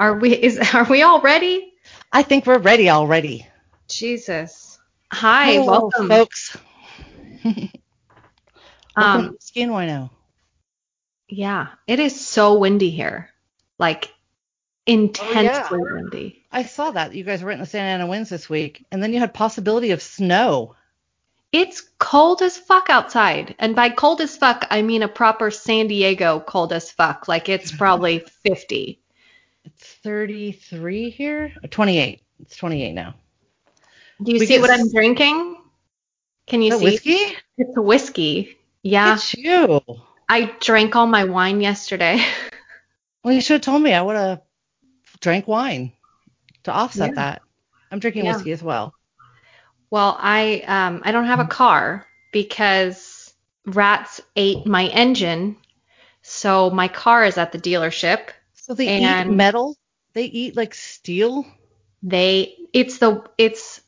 Are we is are we all ready? I think we're ready already. Jesus. Hi, Hello, welcome. folks. Um, Welcome to Skin Wino. yeah, it is so windy here. Like intensely Oh, yeah. windy. I saw that you guys were in the Santa Ana winds this week, and then you had possibility of snow. It's cold as fuck outside. And by cold as fuck, I mean a proper San Diego cold as fuck. Like it's probably 50. It's 33 here, Uh, 28. It's 28 now. Do you We see what s- I'm drinking? Can you see? whiskey? It's a whiskey. Yeah. It's you. I drank all my wine yesterday. Well, you should have told me. I would have drank wine to offset Yeah. that. I'm drinking Yeah. whiskey as well. Well, I um I don't have a car because rats ate my engine. So my car is at the dealership. So they And- eat metal. They eat like steel. They it's the it's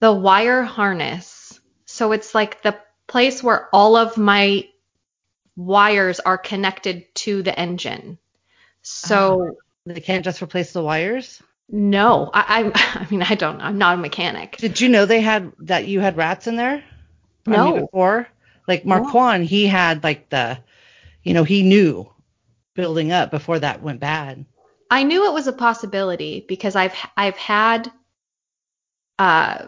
the wire harness. So it's like the place where all of my wires are connected to the engine. So ah. They can't just replace the wires. no, I, I I mean I don't I'm not a mechanic. Did you know they had that you had rats in there? I mean, No. before, like No. Marquand, he had like the, you know, he knew building up before that went bad. I knew it was a possibility because I've I've had uh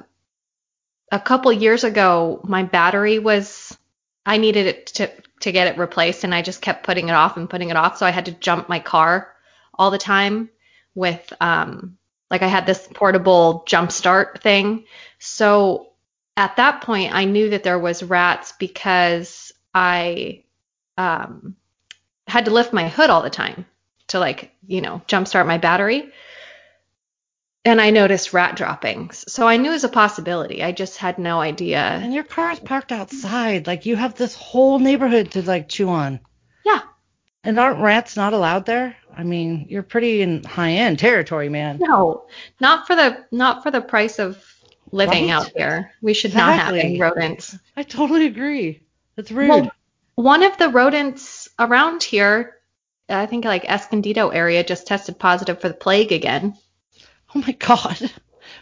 a couple years ago my battery was I needed it to to get it replaced and I just kept putting it off and putting it off so I had to jump my car all the time with um like I had this portable jump start thing. So at that point I knew that there was rats because I um had to lift my hood all the time to like, you know, jumpstart my battery. And I noticed rat droppings. So I knew it was a possibility. I just had no idea. And your car is parked outside. Like you have this whole neighborhood to like chew on. Yeah. And aren't rats not allowed there? I mean, you're pretty in high end territory, man. No, not for the not for the price of living Right? out here. We should not have any rodents. I totally agree. That's rude. Well, one of the rodents around here, I think like Escondido area just tested positive for the plague again. oh my God.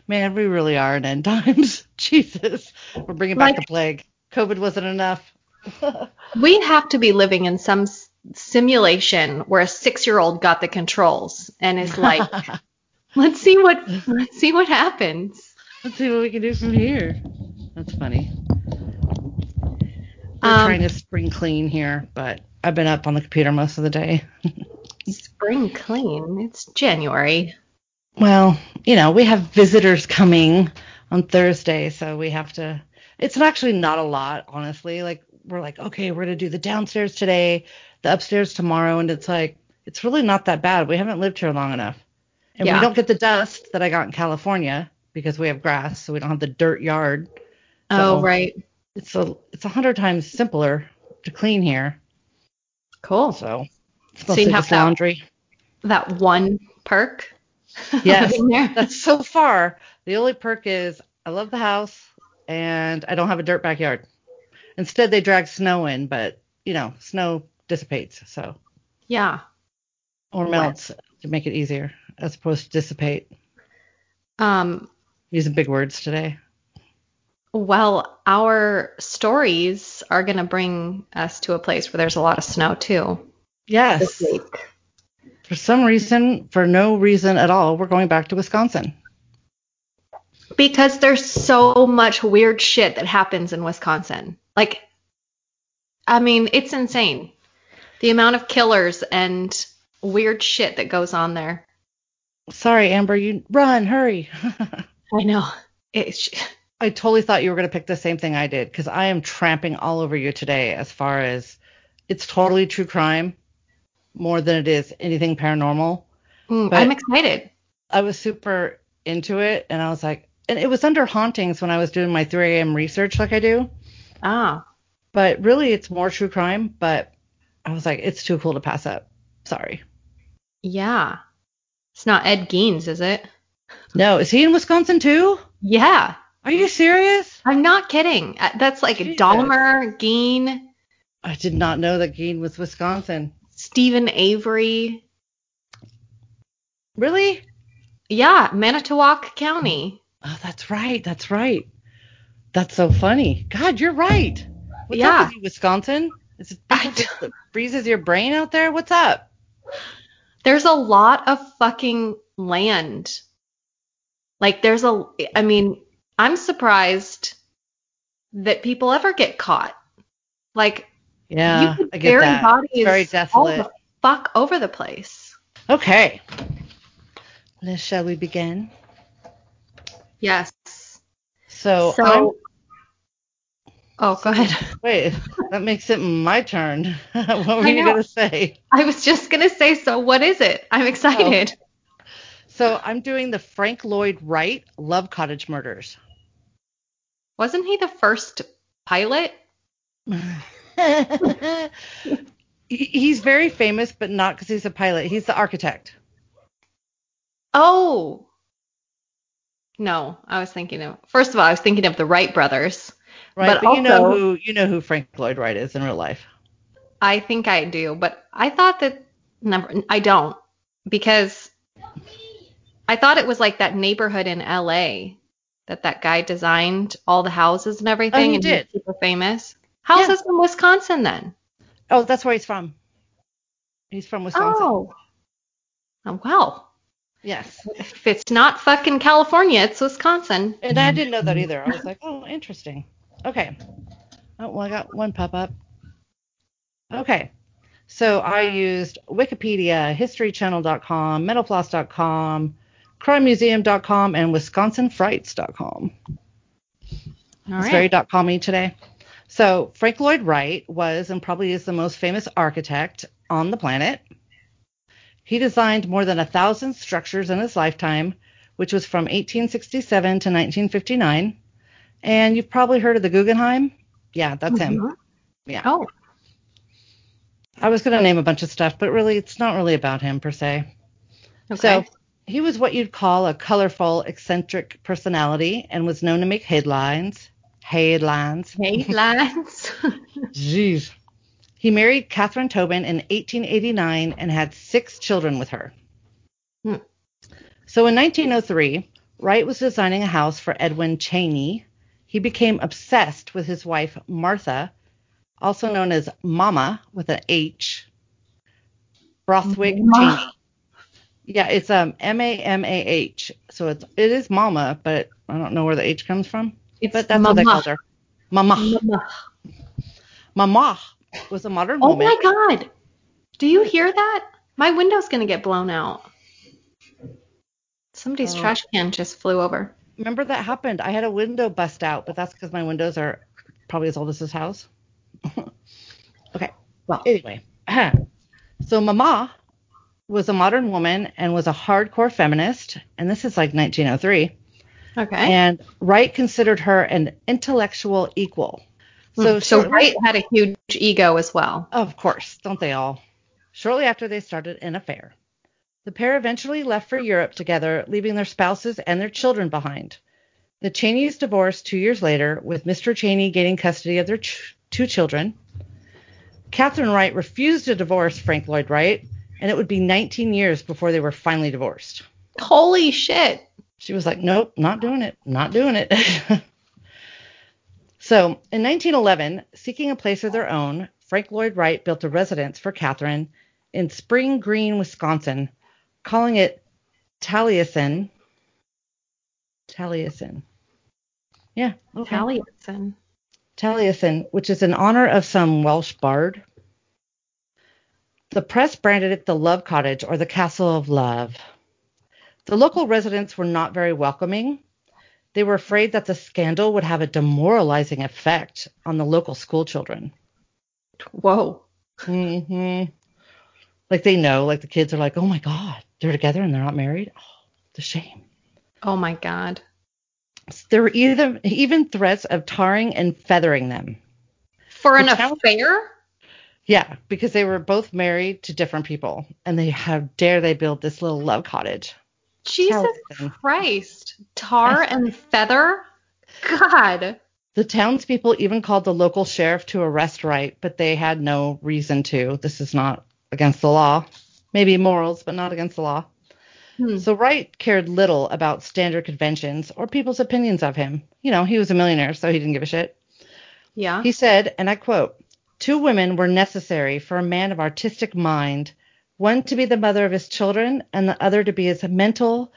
Man, we really are in end times. Jesus. We're bringing back Like- the plague. COVID wasn't enough. We have to be living in some simulation where a 6-year-old got the controls and is like, let's see what let's see what happens. Let's see what we can do from here. That's funny. We're Um, trying to spring clean here, but I've been up on the computer most of the day. Spring clean. It's January. Well, you know, we have visitors coming on Thursday, so we have to. It's actually not a lot, honestly. Like, we're like, okay, we're going to do the downstairs today, the upstairs tomorrow, and it's like, it's really not that bad. We haven't lived here long enough. And Yeah. we don't get the dust that I got in California because we have grass, so we don't have the dirt yard. Oh, right. It's a it's a hundred times simpler to clean here. Cool. So it's So mostly you have that- laundry. That one perk. Yes, that's so far. The only perk is I love the house and I don't have a dirt backyard. Instead, they drag snow in, but you know, snow dissipates, so Yeah. or melts to make it easier as opposed to dissipate. Um, Using big words today. Well, our stories are going to bring us to a place where there's a lot of snow too Yes. For some reason, for no reason at all, we're going back to Wisconsin. Because there's so much weird shit that happens in Wisconsin. Like, I mean, it's insane. The amount of killers and weird shit that goes on there. Sorry, Amber, you run, hurry. I know. It's, I totally thought you were going to pick the same thing I did because I am tramping all over you today as far as it's totally true crime more than it is anything paranormal. mm, But- I'm excited. I was super into it and I was like, and it was under hauntings when I was doing my 3 a.m. research like I do, Ah, but really it's more true crime. But I was like, it's too cool to pass up. Sorry. yeah. It's not Ed Gein's, is it? No, is he in Wisconsin too? Yeah. Are you serious? I'm not kidding. Uh, That's like Jesus. Dahmer, Gein, I did not know that Gein was Wisconsin. Steven Avery. Really? Yeah, Manitowoc County. Oh, that's right. That's right. That's so funny. God, you're right. What's Yeah. up with you, Wisconsin? Is it I it freezes your brain out there? What's up? There's a lot of fucking land. Like there's a I mean, I'm surprised that people ever get caught. Like Yeah, you could get bury that. bodies It's very all desolate. the fuck over the place. Okay. Liz, shall we begin? Yes. So, So, oh, go ahead. wait, that makes it my turn. what were you know. gonna say? I was just gonna say, so what is it? I'm oh. excited. So I'm doing the Frank Lloyd Wright Love Cottage Murders. Wasn't he the first pilot? He's very famous, but not because he's a pilot. He's the architect. Oh. No, I was thinking of first of all, I was thinking of the Wright brothers. Right, But but, you know who you know who Frank Lloyd Wright is in real life. I think I do, but I thought that number I don't because I thought it was like that neighborhood in LA that that guy designed all the houses and everything Oh, he and did. he's super famous. How's Yeah. this in Wisconsin then? Oh, that's where he's from. He's from Wisconsin. Oh. Oh well. Yes. If it's not fucking California, it's Wisconsin. And I didn't know that either. I was like, oh, interesting. Okay. Oh, well, I got one pop up. Okay. So I used Wikipedia, HistoryChannel.com, MentalFloss.com, CrimeMuseum.com, and WisconsinFrights.com. All It's right. very dot commy today. So Frank Lloyd Wright was and probably is the most famous architect on the planet. He designed more than a thousand structures in his lifetime, which was from 1867 to 1959. And you've probably heard of the Guggenheim. Yeah, that's him. Mhm. Yeah. Oh, I was going to name a bunch of stuff, but really, it's not really about him per se. okay. So he was what you'd call a colorful, eccentric personality and was known to make headlines. Headlines. Lads. Jeez. He married Catherine Tobin in 1889 and had six children with her. Hmm. So in 1903, Wright was designing a house for Edwin Cheney. He became obsessed with his wife, Martha, also known as Mama with an H. Borthwick Cheney. Yeah, it's um M A M A H. So it's it is Mama, but I don't know where the H comes from. It's But that's what they mama. called her. Mama. Mama. Mama was a modern Oh woman. my god. Do you hear that? My window's gonna get blown out. Somebody's Oh. trash can just flew over. Remember that happened. I had a window bust out, but that's because my windows are probably as old as this house. okay. Well, anyway. so Mama was a modern woman and was a hardcore feminist, and this is like 1903. Okay. And Wright considered her an intellectual equal. So, so so shortly- Wright had a huge ego as well. Of course, don't they all? Shortly after they started an affair. The pair eventually left for Europe together, leaving their spouses and their children behind. The Cheneys divorced two years later, with Mr. Cheney gaining custody of their ch- two children. Catherine Wright refused to divorce Frank Lloyd Wright, and it would be 19 years before they were finally divorced. Holy shit. She was like, nope, not doing it, not doing it. so in 1911, seeking a place of their own, Frank Lloyd Wright built a residence for Catherine in Spring Green, Wisconsin, calling it Taliesin. Taliesin. Yeah, okay. Taliesin. Taliesin, which is in honor of some Welsh bard. The press branded it the Love Cottage or the Castle of Love. The local residents were not very welcoming. They were afraid that the scandal would have a demoralizing effect on the local school children. Whoa. hmm Like they know, like the kids are like, oh my God, they're together and they're not married. Oh, the shame. Oh my god. There were even, even threats of tarring and feathering them. For an affair? Yeah, because they were both married to different people, and they how dare they build this little love cottage? Jesus Christ. Tar and feather? God. The townspeople even called the local sheriff to arrest Wright, but they had no reason to. This is not against the law. Maybe morals, but not against the law. Hmm. So Wright cared little about standard conventions or people's opinions of him. You know, he was a millionaire, so he didn't give a shit. Yeah. He said, and I quote, Two women were necessary for a man of artistic mind, one to be the mother of his children, and the other to be his mental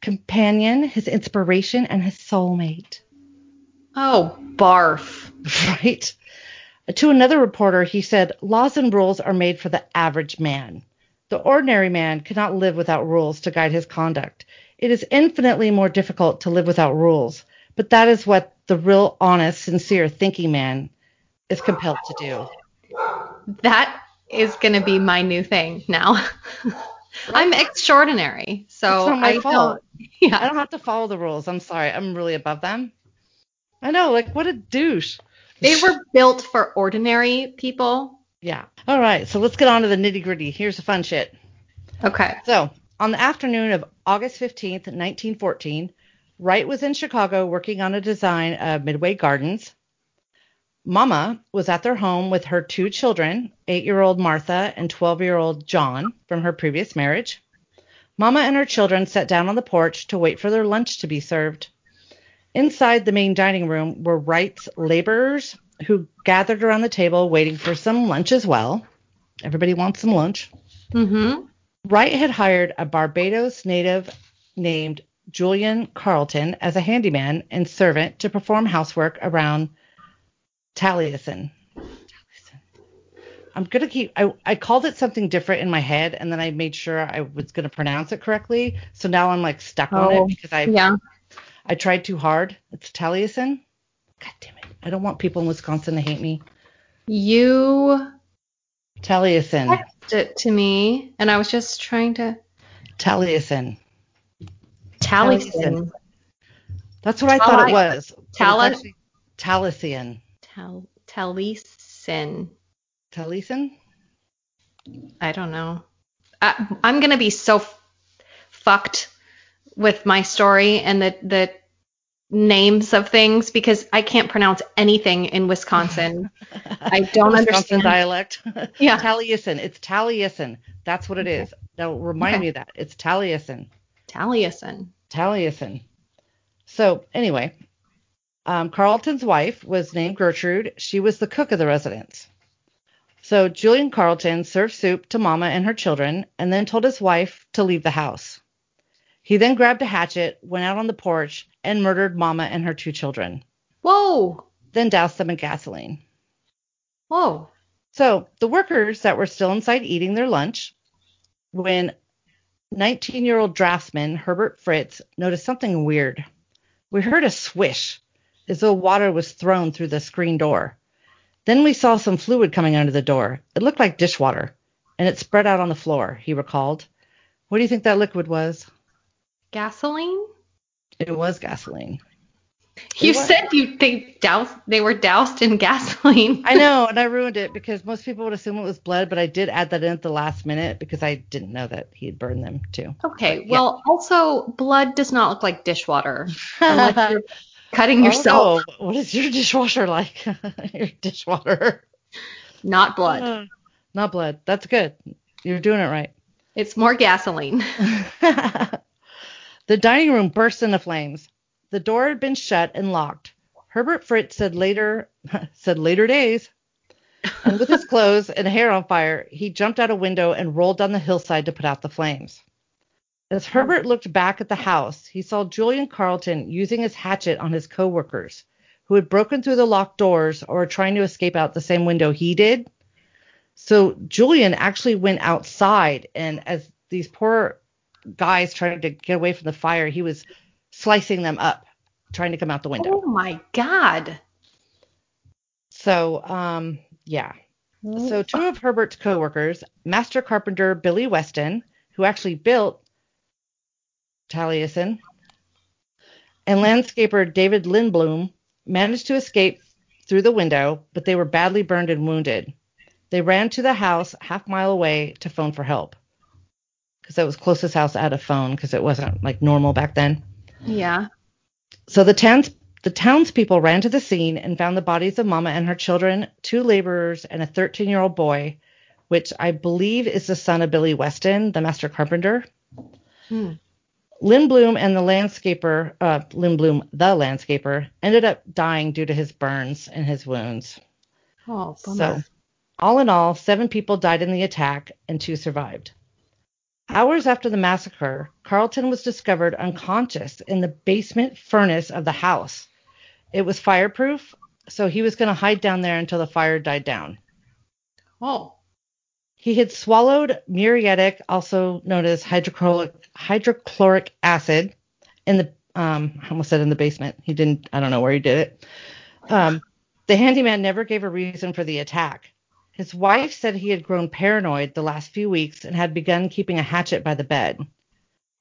companion, his inspiration, and his soulmate. oh, barf. Right? To another reporter, he said, Laws and rules are made for the average man. The ordinary man cannot live without rules to guide his conduct. It is infinitely more difficult to live without rules, but that is what the real, honest, sincere, thinking man is compelled to do. That is going to be my new thing now. I'm extraordinary. So It's not my I fault. don't- Yeah. I don't have to follow the rules. I'm sorry. I'm really above them. I know, like, what a douche. They were built for ordinary people. Yeah. All right. So let's get on to the nitty gritty. Here's the fun shit. Okay. So, on the afternoon of August 15th, 1914, Wright was in Chicago working on a design of Midway Gardens. Mama was at their home with her two children, eight year old Martha and 12 year old John from her previous marriage. Mama and her children sat down on the porch to wait for their lunch to be served. Inside the main dining room were Wright's laborers who gathered around the table waiting for some lunch as well. Everybody wants some lunch. Mm-hmm. Wright had hired a Barbados native named Julian Carlton as a handyman and servant to perform housework around Taliesin. Taliesin. I'm gonna keep. I, I called it something different in my head, and then I made sure I was gonna pronounce it correctly. So now I'm like stuck on Oh, it because I Yeah. I tried too hard. It's Taliesin. God damn it! I don't want people in Wisconsin to hate me. You Taliesin. it to me, and I was just trying to Taliesin. Taliesin. That's what I thought it was. it's Taliesin. Tal- Taliesin. Taliesin? I don't know. I, I'm gonna be so f- fucked with my story and the the names of things because I can't pronounce anything in Wisconsin. I don't Wisconsin understand. dialect. Yeah. Taliesin. It's Taliesin. That's what it is. Now remind Okay. me of that. It's Taliesin. Taliesin. Taliesin. So anyway, um, Carlton's wife was named Gertrude. She was the cook of the residence. So Julian Carlton served soup to Mama and her children, and then told his wife to leave the house. He then grabbed a hatchet, went out on the porch, and murdered Mama and her two children. Whoa. Then doused them in gasoline. Whoa. So the workers that were still inside eating their lunch, when 19 year old draftsman Herbert Fritz noticed something weird. We heard a swish as though water was thrown through the screen door. Then we saw some fluid coming under the door. It looked like dishwater, and it spread out on the floor, he recalled. What do you think that liquid was? Gasoline? It was gasoline. You what? said you they doused they were doused in gasoline. I know, and I ruined it because most people would assume it was blood, but I did add that in at the last minute because I didn't know that he had burned them too. Okay. But, yeah. Well, also blood does not look like dishwater unless you're cutting yourself. Oh, what is your dishwasher like? your dishwater. Not blood. Uh, Not blood. That's good. You're doing it right. It's more gasoline. the dining room burst into flames. The door had been shut and locked. Herbert Fritz said later said later days. And with his clothes and hair on fire, he jumped out a window and rolled down the hillside to put out the flames. As Herbert looked back at the house, he saw Julian Carlton using his hatchet on his coworkers, who had broken through the locked doors or were trying to escape out the same window he did. So Julian actually went outside, and as these poor guys tried to get away from the fire, he was slicing them up, trying to come out the window. Oh my god. So, um, yeah. So two of Herbert's coworkers, master carpenter Billy Weston, who actually built Taliesin, and landscaper David Lindblom, managed to escape through the window, but they were badly burned and wounded. They ran to the house half mile away to phone for help because that was closest house had a phone because it wasn't like normal back then. Yeah. So the towns the townspeople ran to the scene and found the bodies of Mama and her children, two laborers, and a 13 year old boy, which I believe is the son of Billy Weston, the master carpenter. Hmm. Lindblom and the landscaper, uh, Lindblom, the landscaper, ended up dying due to his burns and his wounds. Oh, bummer. So, all in all, seven people died in the attack and two survived. Hours after the massacre, Carlton was discovered unconscious in the basement furnace of the house. It was fireproof, so he was going to hide down there until the fire died down. oh. He had swallowed muriatic, also known as hydrochloric, hydrochloric acid, in the um, I almost said in the basement. He didn't. I don't know where he did it. Um, the handyman never gave a reason for the attack. His wife said he had grown paranoid the last few weeks and had begun keeping a hatchet by the bed.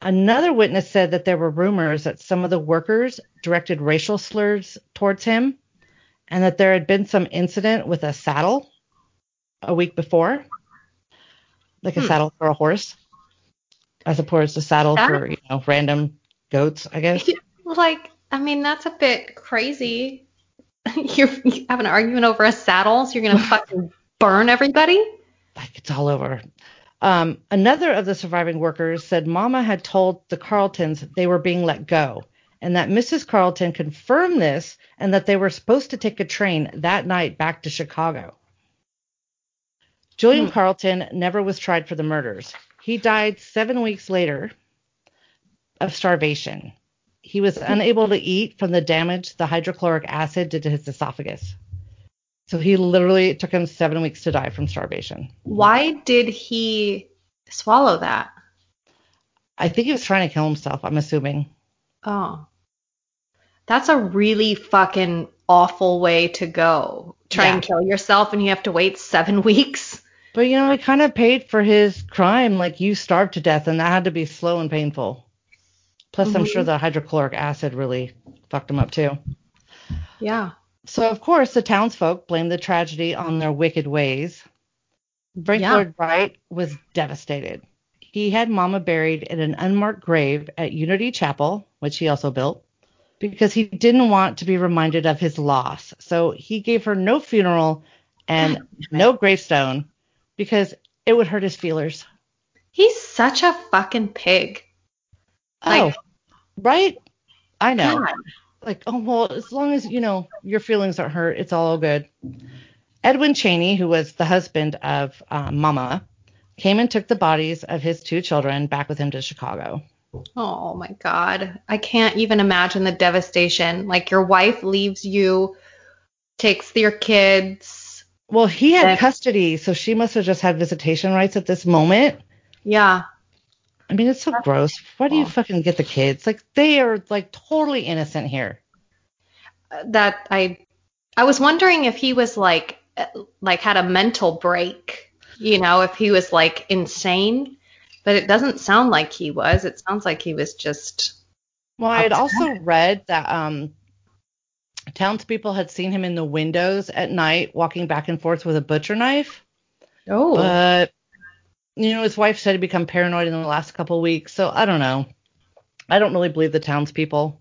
Another witness said that there were rumors that some of the workers directed racial slurs towards him and that there had been some incident with a saddle a week before, like a Hmm. saddle for a horse, as opposed to saddle That- for, you know, random goats, I guess. Like, I mean, that's a bit crazy. you're, you have an argument over a saddle, so you're gonna fucking burn everybody? like it's all over. Um, another of the surviving workers said Mama had told the Carltons they were being let go, and that Mrs. Carlton confirmed this, and that they were supposed to take a train that night back to Chicago. Julian Hmm. Carlton never was tried for the murders. He died seven weeks later of starvation. He was unable to eat from the damage the hydrochloric acid did to his esophagus. So he literally it took him seven weeks to die from starvation. Why did he swallow that? I think he was trying to kill himself, I'm assuming. Oh. That's a really fucking awful way to go. Try and kill yourself and you have to wait seven weeks. But you know, he kind of paid for his crime. Like you starved to death, and that had to be slow and painful. Plus, I'm Mhm. sure the hydrochloric acid really fucked him up too. Yeah. So, of course, the townsfolk blamed the tragedy on their wicked ways. Frank Yeah. Lloyd Wright was devastated. He had Mama buried in an unmarked grave at Unity Chapel, which he also built, because he didn't want to be reminded of his loss. So he gave her no funeral and no gravestone because it would hurt his feelers. He's such a fucking pig. Like- oh, right? I know. God. like, oh well, as long as you know your feelings aren't hurt, it's all good. Edwin Cheney, who was the husband of uh, Mama, came and took the bodies of his two children back with him to Chicago. Oh my God. I can't even imagine the devastation. Like your wife leaves you, takes your kids. Well, he had And- custody, so she must have just had visitation rights at this moment. Yeah. I mean, it's so gross. Why do you fucking get the kids? Like, they are like totally innocent here. That I I was wondering if he was like uh, like had a mental break, you know, if he was like insane, but it doesn't sound like he was. It sounds like he was just Well, I had also read that um, townspeople had seen him in the windows at night walking back and forth with a butcher knife. oh But you know, his wife said he'd become paranoid in the last couple weeks. So I don't know. I don't really believe the townspeople.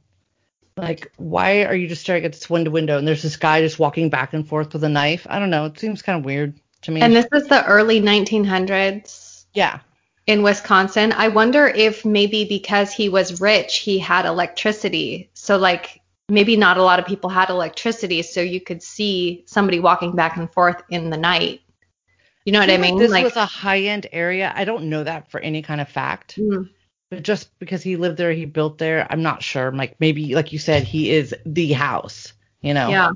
Like, why are you just staring at this window window and there's this guy just walking back and forth with a knife? I don't know. It seems kind of weird to me. and this is the early 1900s. yeah. in Wisconsin. I wonder if maybe because he was rich, he had electricity. So like maybe not a lot of people had electricity, so you could see somebody walking back and forth in the night. You know what I Seems mean? This Like, was a high end area. I don't know that for any kind of fact. mm, But just because he lived there, he built there, I'm not sure. Like maybe, like you said, he is the house. You know. yeah.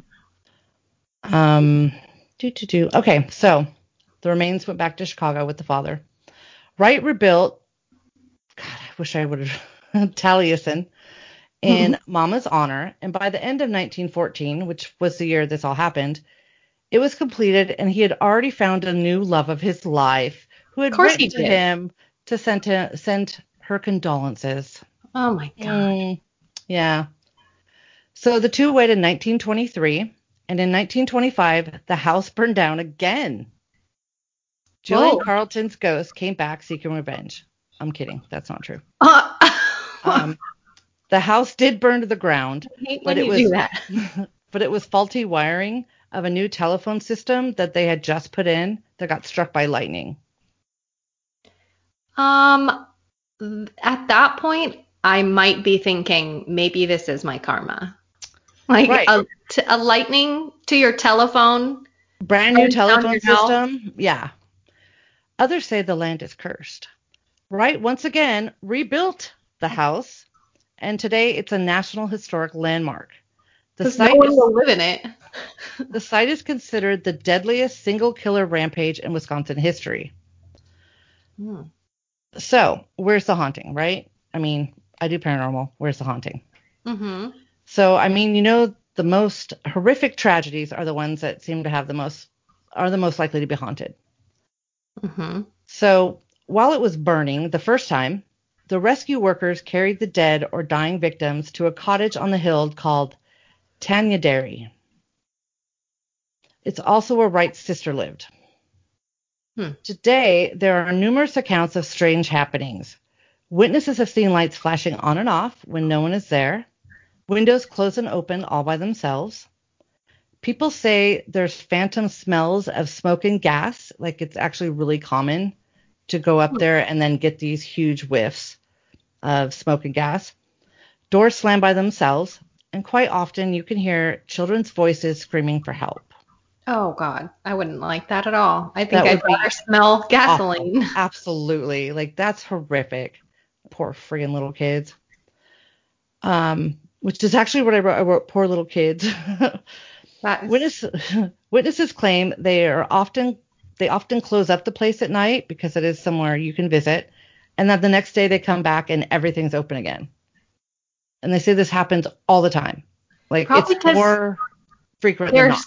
Um, do do do. Okay, so the remains went back to Chicago with the father. Wright rebuilt. God, I wish I would have Taliesin in Mama's honor, and by the end of 1914, which was the year this all happened, it was completed, and he had already found a new love of his life, who had written to him to send to send her condolences. Oh my god. Mm, yeah. So the two waited 1923, and in 1925, the house burned down again. Julian Whoa. Carlton's ghost came back seeking revenge. I'm kidding. That's not true. Uh, Um, the house did burn to the ground, but it was but it was faulty wiring of a new telephone system that they had just put in that got struck by lightning. Um, at that point, I might be thinking maybe this is my karma. Like Right. a, t- a lightning to your telephone. Brand new telephone system. Yeah. Others say the land is cursed. Right, once again rebuilt the house, and today it's a National Historic Landmark. The 'cause no one is, will live in it. the site is considered the deadliest single killer rampage in Wisconsin history. Hmm. So, where's the haunting, right? I mean, I do paranormal. Where's the haunting? Mm-hmm. So, I mean, you know, the most horrific tragedies are the ones that seem to have the most are the most likely to be haunted. Mm-hmm. So, while it was burning the first time, the rescue workers carried the dead or dying victims to a cottage on the hill called Tan-y-Deri. It's also where Wright's sister lived. Hmm. Today, there are numerous accounts of strange happenings. Witnesses have seen lights flashing on and off when no one is there, windows close and open all by themselves. People say there's phantom smells of smoke and gas, like it's actually really common to go up there and then get these huge whiffs of smoke and gas. Doors slam by themselves, and quite often you can hear children's voices screaming for help. Oh God, I wouldn't like that at all. I think I'd rather smell gasoline. Absolutely. Like that's horrific. Poor friggin' little kids. Um, which is actually what I wrote. I wrote poor little kids. Is- Witness, witnesses claim they are often they often close up the place at night because it is somewhere you can visit, and then the next day they come back and everything's open again. And they say this happens all the time. Like Probably it's more frequent their not.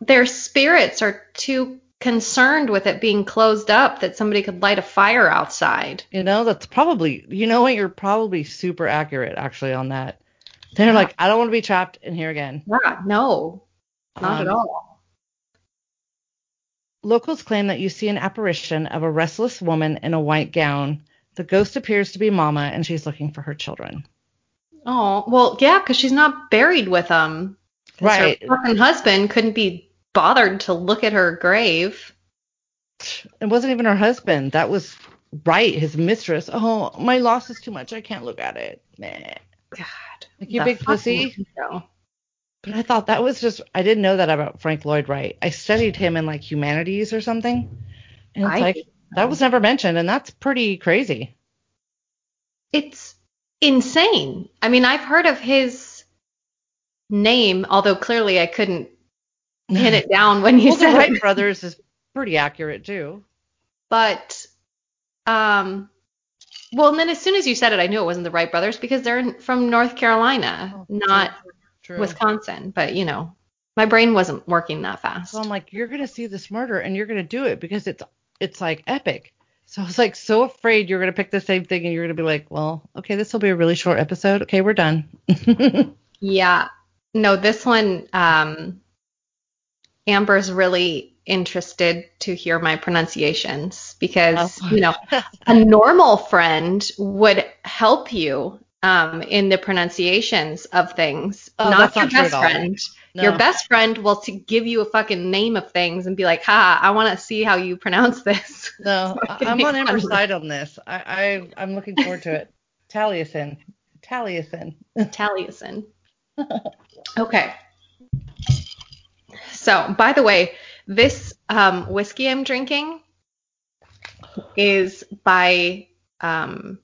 their spirits are too concerned with it being closed up that somebody could light a fire outside. You know, that's probably you know what you're probably super accurate actually on that. They're Yeah. like, I don't want to be trapped in here again. Yeah, no, not at Um, all. Locals claim that you see an apparition of a restless woman in a white gown. The ghost appears to be Mama, and she's looking for her children. Oh, well, yeah, because she's not buried with them. Right. Her fucking husband couldn't be bothered to look at her grave. It wasn't even her husband. That was right, his mistress. Oh, my loss is too much. I can't look at it. Meh. God. Like you big pussy. weirdo. But I thought that was just I didn't know that about Frank Lloyd Wright. I studied him in like humanities or something. And it's I like that was never mentioned and that's pretty crazy. It's insane. I mean, I've heard of his name, although clearly I couldn't pin it down when you well, the said Wright it. brothers is pretty accurate too. But, um, well, and then as soon as you said it, I knew it wasn't the Wright brothers because they're from North Carolina, Oh, not True. Wisconsin. But you know, my brain wasn't working that fast. So I'm like, you're gonna see this murder and you're gonna do it because it's it's like epic. So I was like so afraid you're gonna pick the same thing and you're gonna be like, well, okay, this will be a really short episode. Okay, we're done. Yeah. No, this one, um, Amber's really interested to hear my pronunciations because, Oh. you know, a normal friend would help you um, in the pronunciations of things, Oh, not your not best friend. Your best friend will t- give you a fucking name of things and be like, ha, I want to see how you pronounce this. No, So it can I- I'm on Amber's side on this. I, I I'm looking forward to it. Taliesin. Taliesin. Taliesin. okay. So, by the way, this um, whiskey I'm drinking is by um,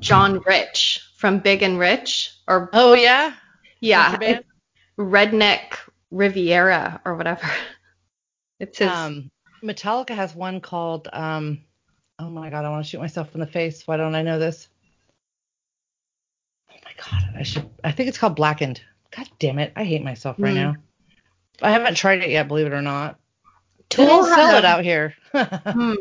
John Rich from Big and Rich, or Oh yeah? yeah, Country band? it's Redneck Riviera or whatever. It's his. Um Metallica has one called um oh my god, I want to shoot myself in the face. Why don't I know this? Oh my god, I should I think it's called Blackened. God damn it. I hate myself right Mm. now. I haven't tried it yet, believe it or not. Tool sell it out here. Hmm.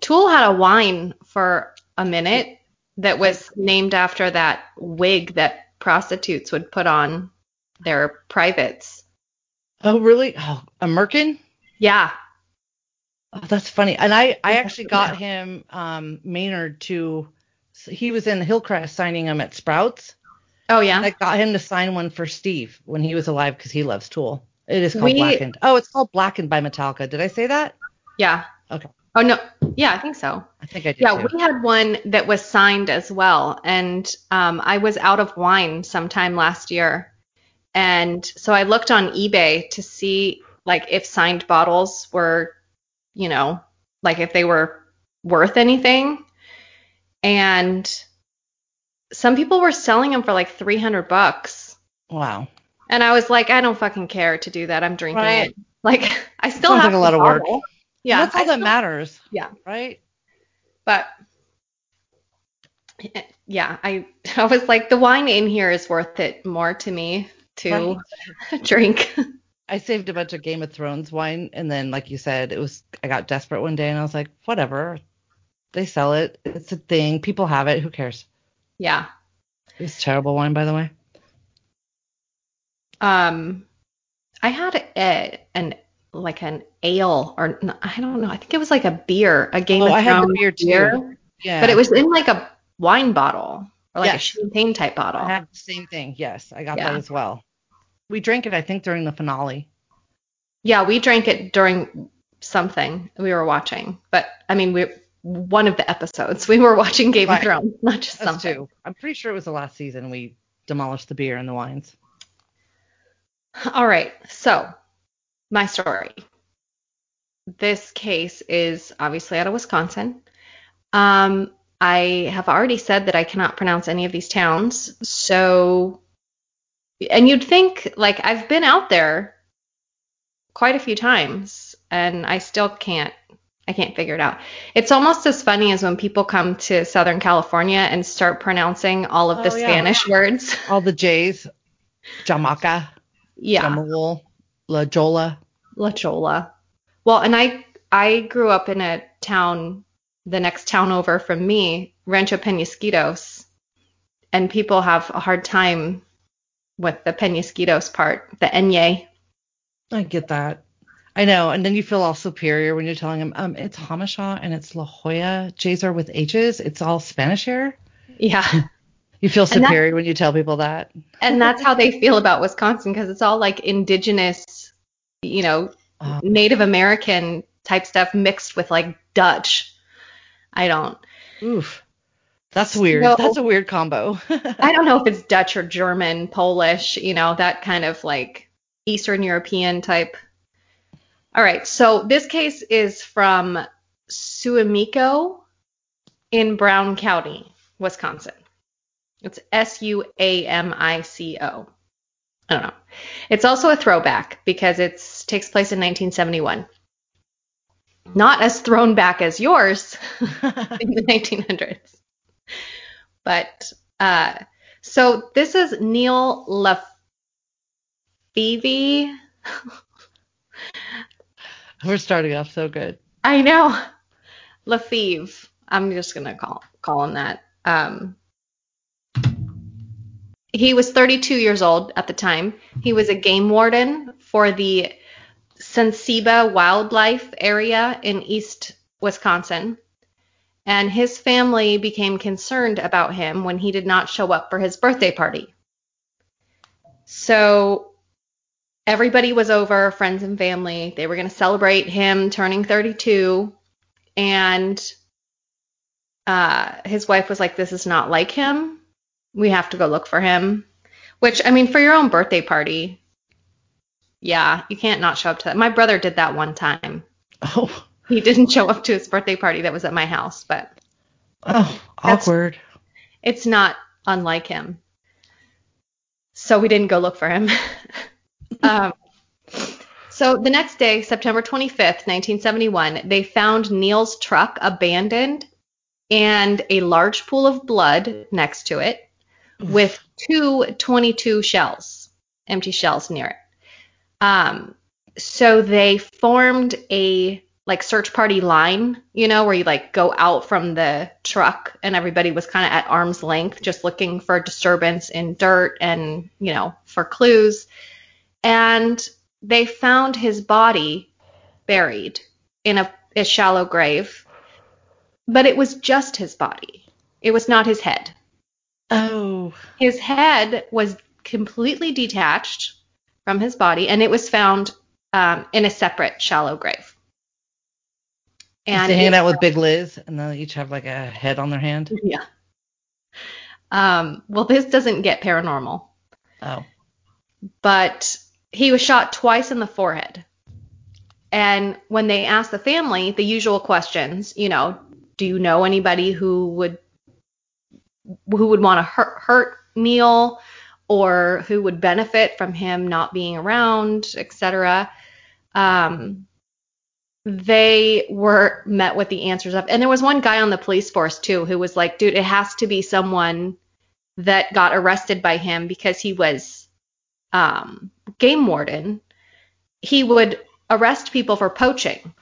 Tool had a wine for a minute that was named after that wig that prostitutes would put on their privates. oh really? Oh, a Merkin? Yeah. Oh, that's funny. And I, I actually got him um, Maynard to. He was in Hillcrest signing him at Sprouts. Oh yeah. I got him to sign one for Steve when he was alive because he loves Tool. It is called We- Blackened. Oh, it's called Blackened by Metallica. Did I say that? yeah. Okay. Oh no, yeah, I think so. I think I did Yeah, too. we had one that was signed as well, and um, I was out of wine sometime last year, and so I looked on eBay to see like if signed bottles were, you know, like if they were worth anything, and some people were selling them for like 300 bucks, Wow. and I was like, I don't fucking care to do that. I'm drinking Right. it. Like I still Sounds have like a lot of work. Yeah, That's all I that still- matters. Yeah. Right? But yeah, I I was like the wine in here is worth it more to me to drink. I saved a bunch of Game of Thrones wine, and then, like you said, it was I got desperate one day, and I was like, whatever. They sell it. It's a thing. People have it. Who cares? yeah. It's terrible wine, by the way. Um I had a, an like an ale or I don't know. I think it was like a beer, a Game Oh, of I Thrones beer too. Yeah. But it was in like a wine bottle or like a champagne type bottle. I had the same thing. Yes, I got Yeah. that as well. We drank it, I think, during the finale. Yeah, we drank it during something we were watching. But I mean, we one of the episodes we were watching Game Right. of Thrones, not just That's something. two. I'm pretty sure it was the last season we demolished the beer and the wines. All right, so my story. This case is obviously out of Wisconsin. Um, I have already said that I cannot pronounce any of these towns, so and you'd think like I've been out there quite a few times and I still can't I can't figure it out. It's almost as funny as when people come to Southern California and start pronouncing all of the Oh, yeah. Spanish words. All the J's, Jamaica, Yeah. Jamul, La Jola. La Chola. Well, and I I grew up in a town, the next town over from me, Rancho Penasquitos, and people have a hard time with the Penasquitos part, the enye. I get that. I know. And then you feel all superior when you're telling them, um, it's Hamashaw and it's La Jolla. J's are with H's. It's all Spanish here. Yeah, You feel superior when you tell people that. and that's how they feel about Wisconsin because it's all like indigenous, you know, Oh. Native American type stuff mixed with like Dutch. I don't. Oof. That's weird. So- That's a weird combo. I don't know if it's Dutch or German, Polish, you know, that kind of like Eastern European type. All right, so this case is from Suamico in Brown County, Wisconsin. It's S U A M I C O. I don't know. It's also a throwback because it takes place in 1971. Not as thrown back as yours in the 1900s. But uh, so this is Neil Lafevi. We're starting off so good. I know Lafeve. I'm just gonna call call him that. Um, he was 32 years old at the time. He was a game warden for the Sensiba Wildlife Area in East Wisconsin. And his family became concerned about him when he did not show up for his birthday party. So everybody was over, friends and family. They were going to celebrate him turning 32. And uh, his wife was like, This is not like him. We have to go look for him. Which, I mean, for your own birthday party, yeah, you can't not show up to that. My brother did that one time. Oh, He didn't show up to his birthday party that was at my house, but oh, awkward. it's not unlike him. So we didn't go look for him. um, so the next day, September 25th, 1971, they found Neil's truck abandoned and a large pool of blood next to it with two 22 shells, empty shells near it. Um, so they formed a like search party line, you know, where you like go out from the truck and everybody was kind of at arm's length, just looking for disturbance in dirt and, you know, for clues. And they found his body buried in a, a shallow grave, but it was just his body. It was not his head. Oh, His head was completely detached from his body, and it was found um, in a separate shallow grave. And hanging out with Big Liz, and they each have like a head on their hand. Yeah. Um, well, this doesn't get paranormal. Oh. But he was shot twice in the forehead. And when they asked the family the usual questions, you know, do you know anybody who would who would want to hurt, hurt Neil or who would benefit from him not being around, etc. Um, they were met with the answers of, and there was one guy on the police force too who was like, dude, it has to be someone that got arrested by him because he was um, game warden. He would arrest people for poaching.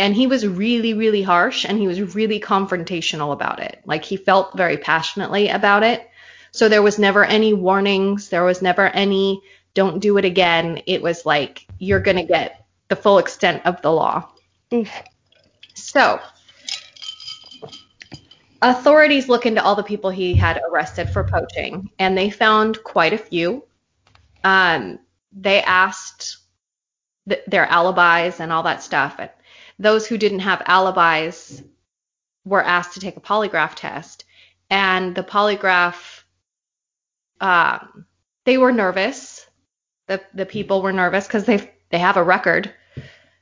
And he was really, really harsh and he was really confrontational about it. Like he felt very passionately about it. So there was never any warnings. There was never any don't do it again. It was like you're going to get the full extent of the law. Oof. So, authorities look into all the people he had arrested for poaching, and they found quite a few. Um, they asked th- their alibis and all that stuff. Those who didn't have alibis were asked to take a polygraph test, and the polygraph, um, they were nervous. The the people were nervous because they they have a record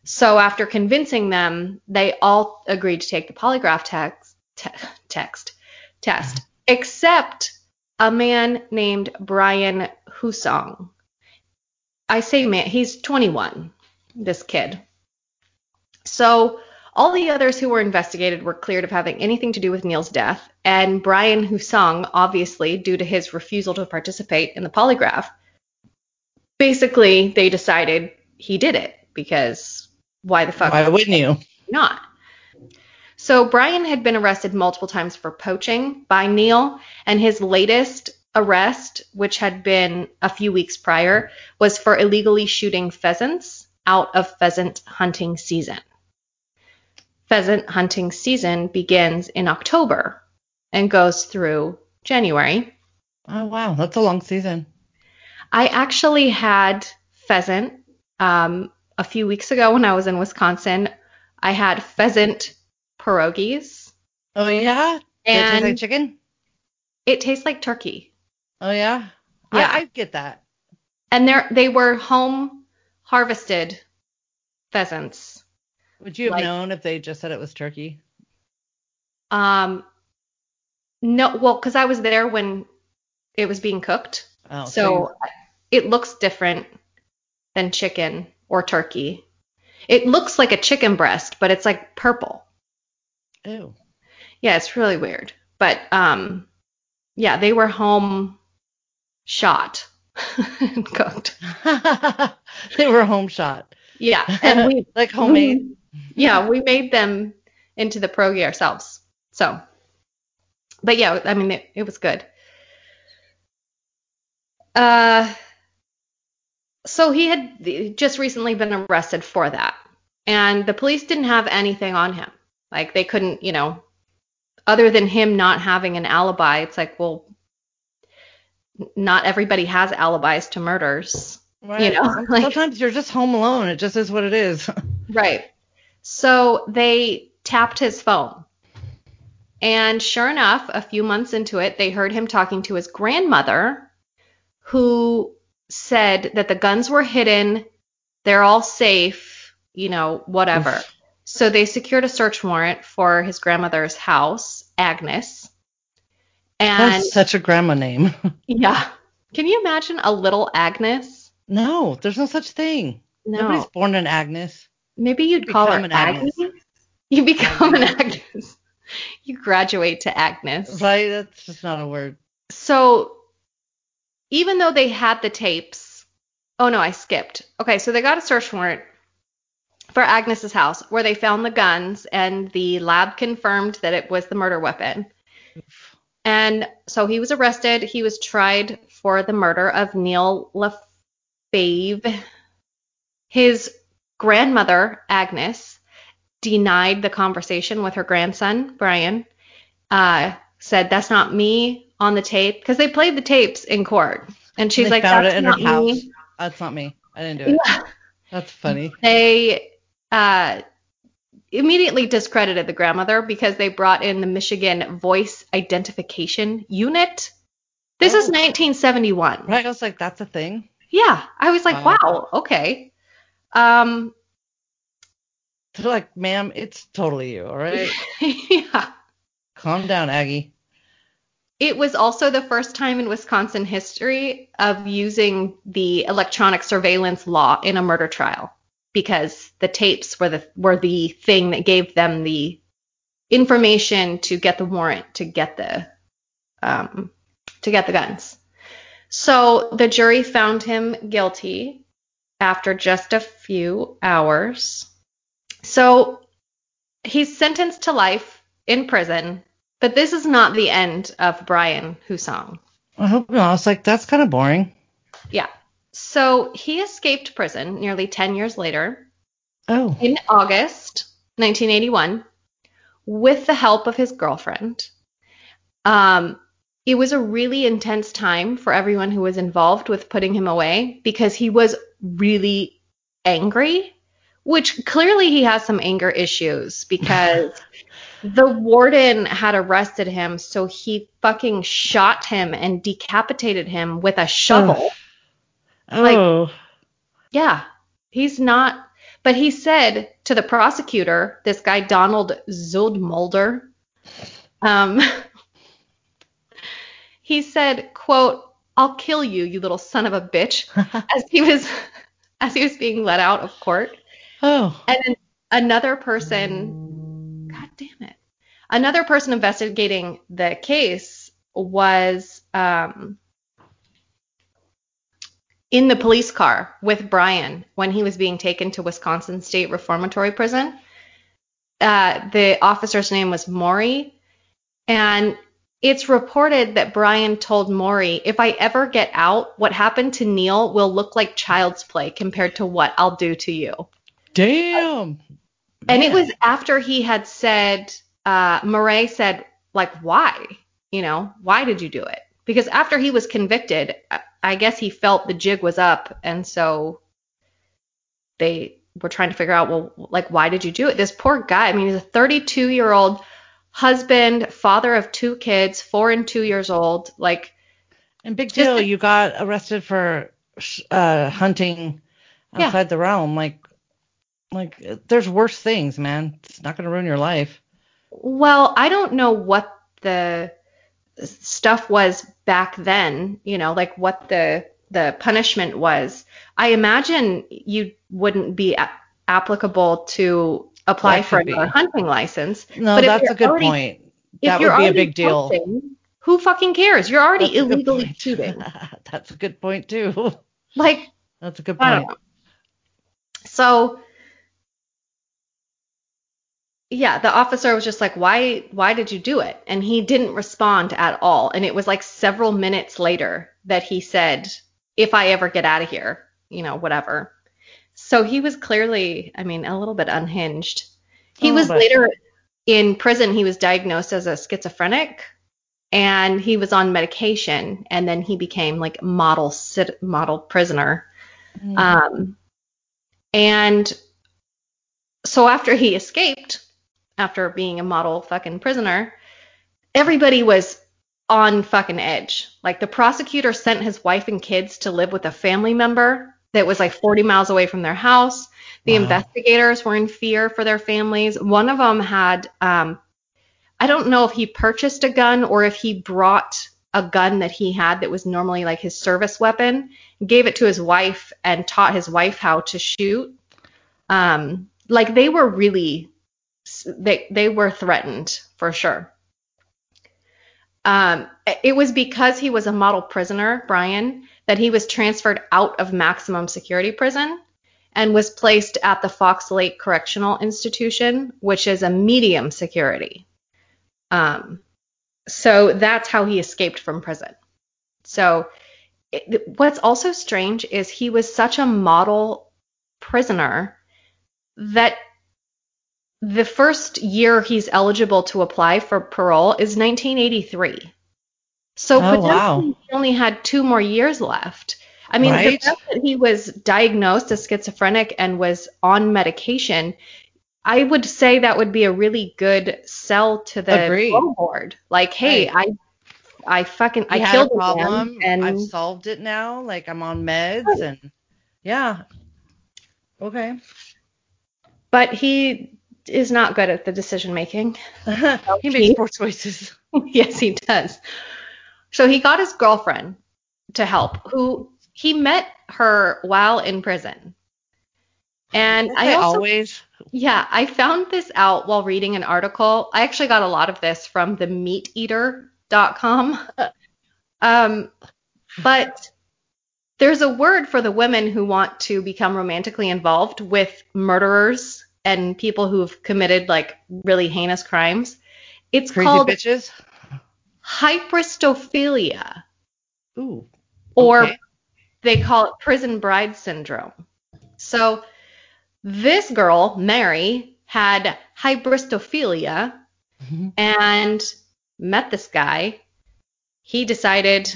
so after convincing them, they all agreed to take the polygraph text, te- text test, except a man named Brian Husong. I say man, he's 21, this kid. So all the others who were investigated were cleared of having anything to do with Neil's death, and Brian Husong, obviously, due to his refusal to participate in the polygraph, basically they decided he did it because why the fuck? Why wouldn't you? Not. So Brian had been arrested multiple times for poaching by Neil, and his latest arrest, which had been a few weeks prior, was for illegally shooting pheasants out of pheasant hunting season. Pheasant hunting season begins in October and goes through January. Oh wow, that's a long season. I actually had pheasant um, a few weeks ago when I was in Wisconsin, I had pheasant pierogies. Oh yeah, and it taste like chicken. It tastes like turkey. Oh yeah, yeah, I, I get that. And they they were home harvested pheasants. Would you have like, known if they just said it was turkey? Um, no, well, because I was there when it was being cooked. Oh, so, so it looks different than chicken or turkey. It looks like a chicken breast, but it's like purple. Ew. Yeah, it's really weird. But um yeah, they were home shot and cooked. they were home shot. Yeah, and we like homemade. Yeah, we made them into the pierogi ourselves. So, but yeah, I mean it, it was good. Uh so he had just recently been arrested for that. And the police didn't have anything on him. Like they couldn't, you know, other than him not having an alibi, it's like, well, not everybody has alibis to murders. Right. You know, like, sometimes you're just home alone. It just is what it is. right. So they tapped his phone. And sure enough, a few months into it, they heard him talking to his grandmother, who said that the guns were hidden, they're all safe, you know, whatever. So they secured a search warrant for his grandmother's house, Agnes. And That's such a grandma name. yeah. Can you imagine a little Agnes? No, there's no such thing. No. Nobody's born an Agnes. Maybe you'd you call her an Agnes. Agnes. You become an Agnes. You graduate to Agnes. Right, that's just not a word. So even though they had the tapes, oh no, I skipped. Okay, so they got a search warrant for Agnes's house where they found the guns and the lab confirmed that it was the murder weapon. And so he was arrested. He was tried for the murder of Neil LaFave. His grandmother, Agnes, denied the conversation with her grandson, Brian. Uh, said, That's not me on the tape because they played the tapes in court, and she's like, "That's not me." That's not me. I didn't do it. Yeah. That's funny. They uh, immediately discredited the grandmother because they brought in the Michigan Voice Identification Unit. This is Oh. 1971. Right? I was like, that's a thing. Yeah, I was like, Wow. wow, okay. Um, They're like, ma'am, it's totally you. All right. yeah. Calm down, Aggie. It was also the first time in Wisconsin history of using the electronic surveillance law in a murder trial because the tapes were the were the thing that gave them the information to get the warrant to get the um, to get the guns. So the jury found him guilty after just a few hours. So he's sentenced to life in prison, but this is not the end of Brian Husong. I hope not. I was like, that's kind of boring. Yeah. So he escaped prison nearly 10 years later Oh. in August 1981 with the help of his girlfriend. Um, it was a really intense time for everyone who was involved with putting him away because he was really angry, which clearly he has some anger issues because the warden had arrested him, so he fucking shot him and decapitated him with a shovel. Like- Oh. Yeah, he's not. But he said to the prosecutor, this guy Donald Zuidmulder, um, he said, "quote I'll kill you, you little son of a bitch," as he was as he was being let out of court. oh. And then another person, God damn it, another person investigating the case was um, in the police car with Brian when he was being taken to Wisconsin State Reformatory Prison. Uh, the officer's name was Maury, and it's reported that Brian told Maury, if I ever get out, what happened to Neil will look like child's play compared to what I'll do to you. Damn. And it was after he had said, uh, Murray said, like, why? You know, why did you do it? Because after he was convicted, I- I guess he felt the jig was up. And so they were trying to figure out, well, like, why did you do it? This poor guy, I mean, he's a 32 year old husband, father of two kids, four and two years old. Like, And big deal, like- you got arrested for uh, hunting Yeah. outside the realm. Like, like there's worse things, man. It's not gonna ruin your life. Well, I don't know what the stuff was back then, you know, like what the the punishment was. I imagine you wouldn't be a- applicable to apply for another be. hunting license. No, But that's a good already- point. That would be a big deal. hunting, who fucking cares? You're already That's illegally shooting. that's a good point too. Like, That's a good point. So yeah, the officer was just like, "Why why did you do it?" And he didn't respond at all. And it was like several minutes later that he said, "If I ever get out of here, you know, whatever." So he was clearly, I mean, a little bit unhinged. He A was bit. later in prison, he was diagnosed as a schizophrenic and he was on medication and then he became like model sit, model prisoner. Mm. Um, and so after he escaped, after being a model fucking prisoner, everybody was on fucking edge. Like the prosecutor sent his wife and kids to live with a family member that was like 40 miles away from their house. The Wow. investigators were in fear for their families. One of them had, um, I don't know if he purchased a gun or if he brought a gun that he had that was normally like his service weapon, gave it to his wife and taught his wife how to shoot. Um, like they were really, they they were threatened for sure. Um, it was because he was a model prisoner, Brian, that he was transferred out of maximum security prison and was placed at the Fox Lake Correctional Institution, which is a medium security. Um, so that's how he escaped from prison. So it, what's also strange is he was such a model prisoner that the first year he's eligible to apply for parole is 1983. So Oh, potentially wow. he only had two more years left. I mean, the fact that he was diagnosed as schizophrenic and was on medication I would say that would be a really good sell to the Agreed. board. Like, hey, I I fucking I I had killed a problem. and I've solved it now. Like I'm on meds and yeah. Okay. but he is not good at the decision making. he makes poor choices. yes, he does. So he got his girlfriend to help, who he met her while in prison. And I also always Yeah, I found this out while reading an article. I actually got a lot of this from the meateater.com. Um, but there's a word for the women who want to become romantically involved with murderers and people who've committed like really heinous crimes. It's crazy called bitches. Hybristophilia, Ooh. or okay. they call it prison bride syndrome. So this girl, Mary, had hybristophilia Mhm. and met this guy. He decided,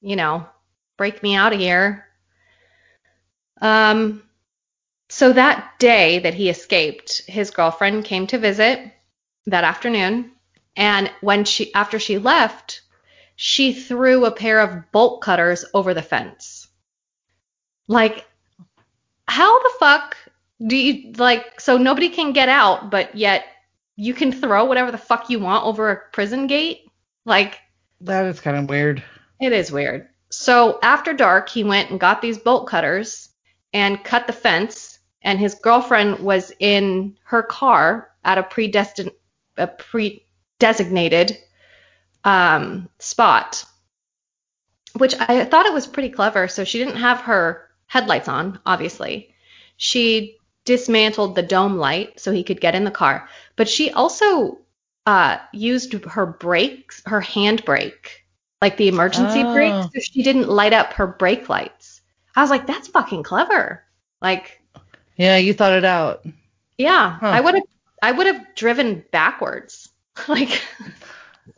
you know, break me out of here. Um, so that day that he escaped, his girlfriend came to visit that afternoon, and when she after she left, she threw a pair of bolt cutters over the fence. Like, how the fuck do you like? So nobody can get out, but yet you can throw whatever the fuck you want over a prison gate? Like, That is kind of weird. it is weird. So after dark, he went and got these bolt cutters and cut the fence. And his girlfriend was in her car at a predestined, a pre-designated um, spot, which I thought it was pretty clever. So she didn't have her headlights on, obviously. She dismantled the dome light so he could get in the car, but she also uh, used her brakes, her hand brake, like the emergency Oh. brake, so she didn't light up her brake lights. I was like, that's fucking clever. Like, Yeah, you thought it out. yeah, Huh. I would have, I would have driven backwards, like,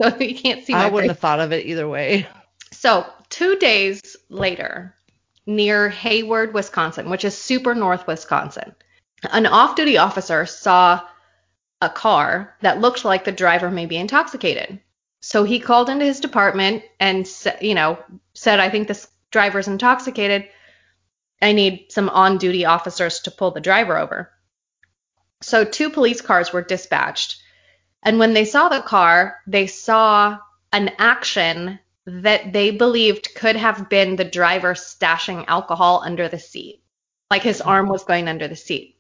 so you can't see my I wouldn't have thought of it either way. So two days later, near Hayward, Wisconsin, which is super north Wisconsin, an off-duty officer saw a car that looked like the driver may be intoxicated. So he called into his department and you know said, "I think this driver's intoxicated. I need some on-duty officers to pull the driver over." So two police cars were dispatched, and when they saw the car, they saw an action that they believed could have been the driver stashing alcohol under the seat, like his arm was going under the seat.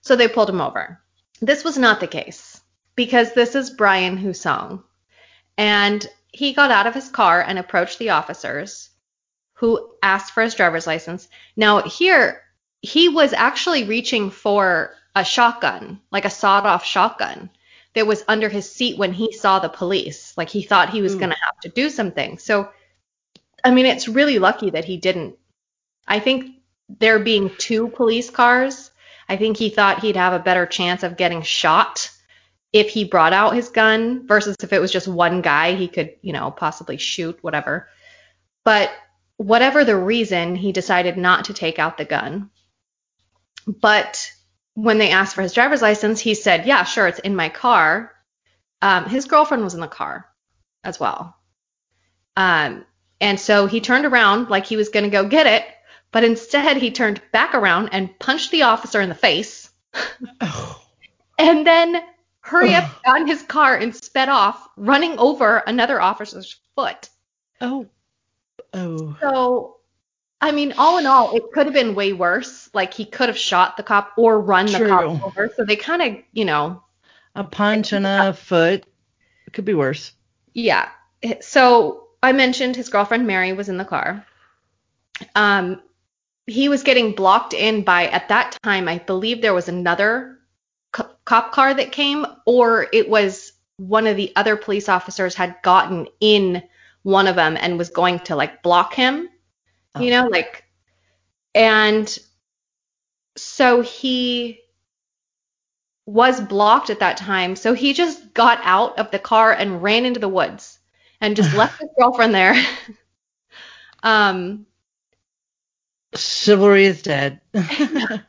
So they pulled him over. This was not the case because this is Brian Husong. And he got out of his car and approached the officers who asked for his driver's license. Now, here, he was actually reaching for a shotgun, like a sawed off shotgun that was under his seat when he saw the police. Like he thought he was hmm. Ooh. going to have to do something. So, I mean, it's really lucky that he didn't. I think there being two police cars, I think he thought he'd have a better chance of getting shot if he brought out his gun versus if it was just one guy, he could, you know, possibly shoot, whatever. But whatever the reason, he decided not to take out the gun. But when they asked for his driver's license, he said, Yeah, sure, it's in my car. Um, his girlfriend was in the car as well. Um, and so he turned around like he was going to go get it, but instead he turned back around and punched the officer in the face Oh. and then hurry up on his car and sped off, running over another officer's foot. Oh. Oh. So, I mean, all in all, it could have been way worse. Like he could have shot the cop or run the cop over. So they kind of, you know, A punch and a foot. It could be worse. yeah. So I mentioned his girlfriend Mary was in the car. Um, he was getting blocked in by at that time. I believe there was another co- cop car that came, or it was one of the other police officers had gotten in one of them and was going to like block him. You know, like, and so he was blocked at that time. So he just got out of the car and ran into the woods and just left his girlfriend there. um, Chivalry is dead.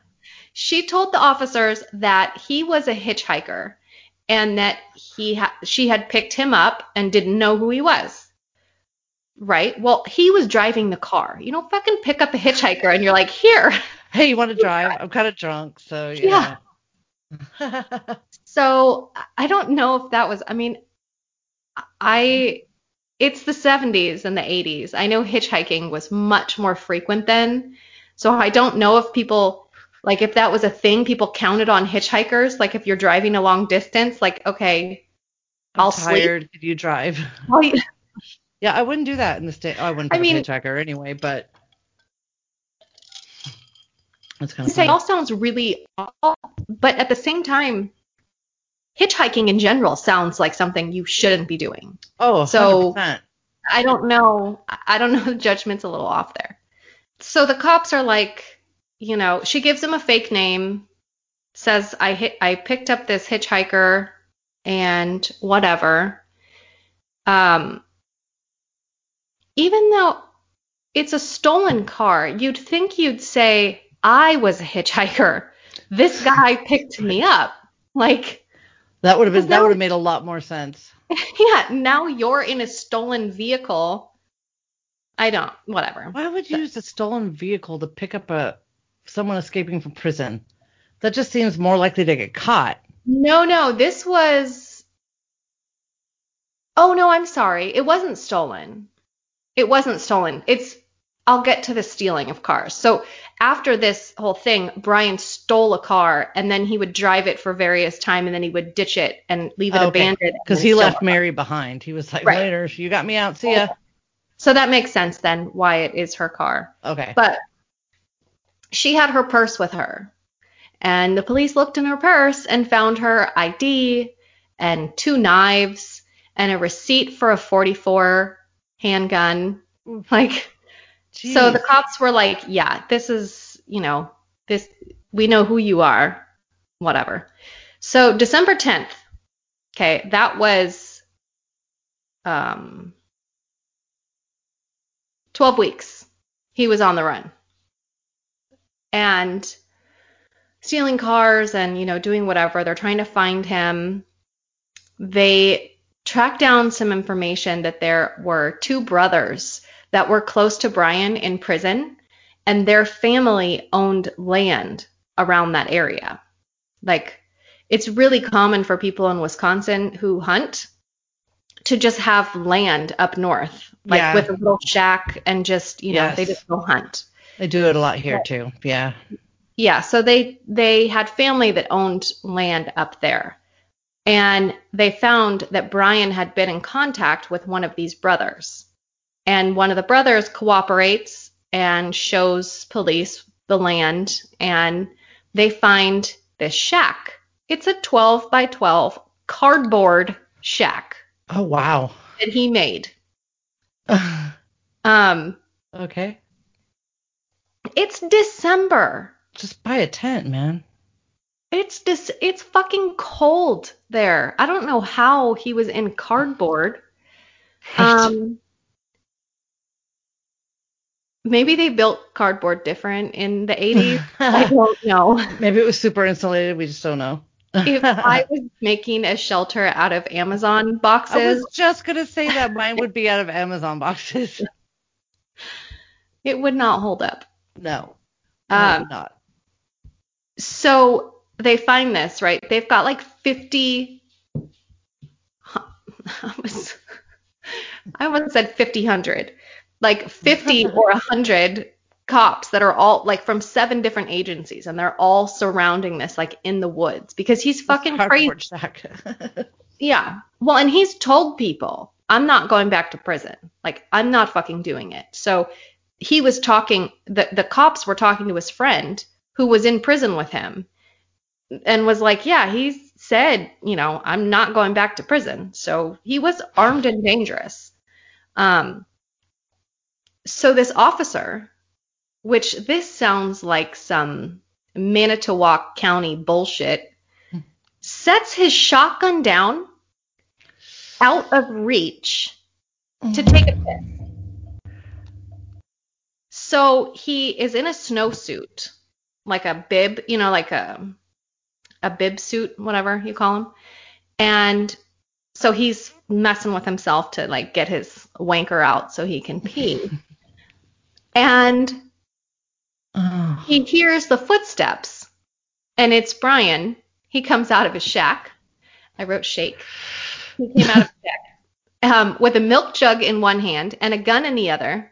She told the officers that he was a hitchhiker and that he ha- she had picked him up and didn't know who he was. Right? Well, he was driving the car. You don't fucking pick up a hitchhiker and you're like, "Here." Hey, you want to drive? I'm kind of drunk, so Yeah. yeah. So, I don't know if that was I mean, I it's the 70s and the 80s. I know hitchhiking was much more frequent then. So I don't know if people like if that was a thing people counted on hitchhikers like if you're driving a long distance like okay I'm I'll sleep. tired. Could you drive? well, Yeah, I wouldn't do that in the state. I wouldn't I mean- a hitchhiker anyway, but that's kind of say all sounds really awful, but at the same time hitchhiking in general sounds like something you shouldn't be doing. Oh, so- 100%. I don't know. I don't know. The judgment's a little off there. So the cops are like, you know, she gives him a fake name, says I hit, I picked up this hitchhiker and whatever. Um, even though it's a stolen car, you'd think you'd say I was a hitchhiker. This guy picked me up. Like, that would have been that would have made a lot more sense. yeah, now you're in a stolen vehicle. I don't, whatever. Why would you use a stolen vehicle to pick up a someone escaping from prison? That just seems more likely to get caught. No, no, this was. Oh, no, I'm sorry. It wasn't stolen. It wasn't stolen. It's. I'll get to the stealing of cars. So after this whole thing, Brian stole a car and then he would drive it for various time and then he would ditch it and leave it Okay. abandoned. Because he left. Mary behind. He was like, Right. later, you got me out. See ya. Oh. So that makes sense then why it is her car. Okay. But she had her purse with her. And the police looked in her purse and found her ID and two knives and a receipt for a 44 handgun. Like, so the cops were like, yeah, this is, you know, this, we know who you are, whatever. So December 10th, okay, that was, um, 12 weeks. He was on the run. And stealing cars and, you know, doing whatever. They're trying to find him. They tracked down some information that there were two brothers that were close to Brian in prison, and their family owned land around that area. Like, it's really common for people in Wisconsin who hunt to just have land up north, like Yeah. with a little shack and just, you know, Yes. they just go hunt. They do it a lot here too. Yeah. Yeah, so they they had family that owned land up there. And they found that Brian had been in contact with one of these brothers. And one of the brothers cooperates and shows police the land and they find this shack. It's a 12 by 12 cardboard shack Oh wow. that he made. Um okay. it's December. Just buy a tent, man. It's dis- it's fucking cold there. I don't know how he was in cardboard. Um maybe they built cardboard different in the 80s. I don't know. Maybe it was super insulated. We just don't know. If I was making a shelter out of Amazon boxes, I was just gonna say that mine would be out of Amazon boxes. it would not hold up. No, um, not. so they find this, right? They've got like 50 I was I almost said 50 hundred. Like 50 or 100 cops that are all like from seven different agencies and they're all surrounding this like in the woods because he's fucking crazy. Yeah. Well, and he's told people, I'm not going back to prison. Like, I'm not fucking doing it. So he was talking, the, the cops were talking to his friend who was in prison with him and was like, yeah, he said, you know, I'm not going back to prison. So he was armed and dangerous. Um, so this officer, which this sounds like some Manitowoc County bullshit, sets his shotgun down out of reach to take a piss. So he is in a snowsuit, like a bib, you know, like a a bib suit, whatever you call them. And so he's messing with himself to like get his wanker out so he can pee. and Oh. he hears the footsteps and it's Brian. He comes out of his shack. I wrote shake. He came out of his shack um, with a milk jug in one hand and a gun in the other.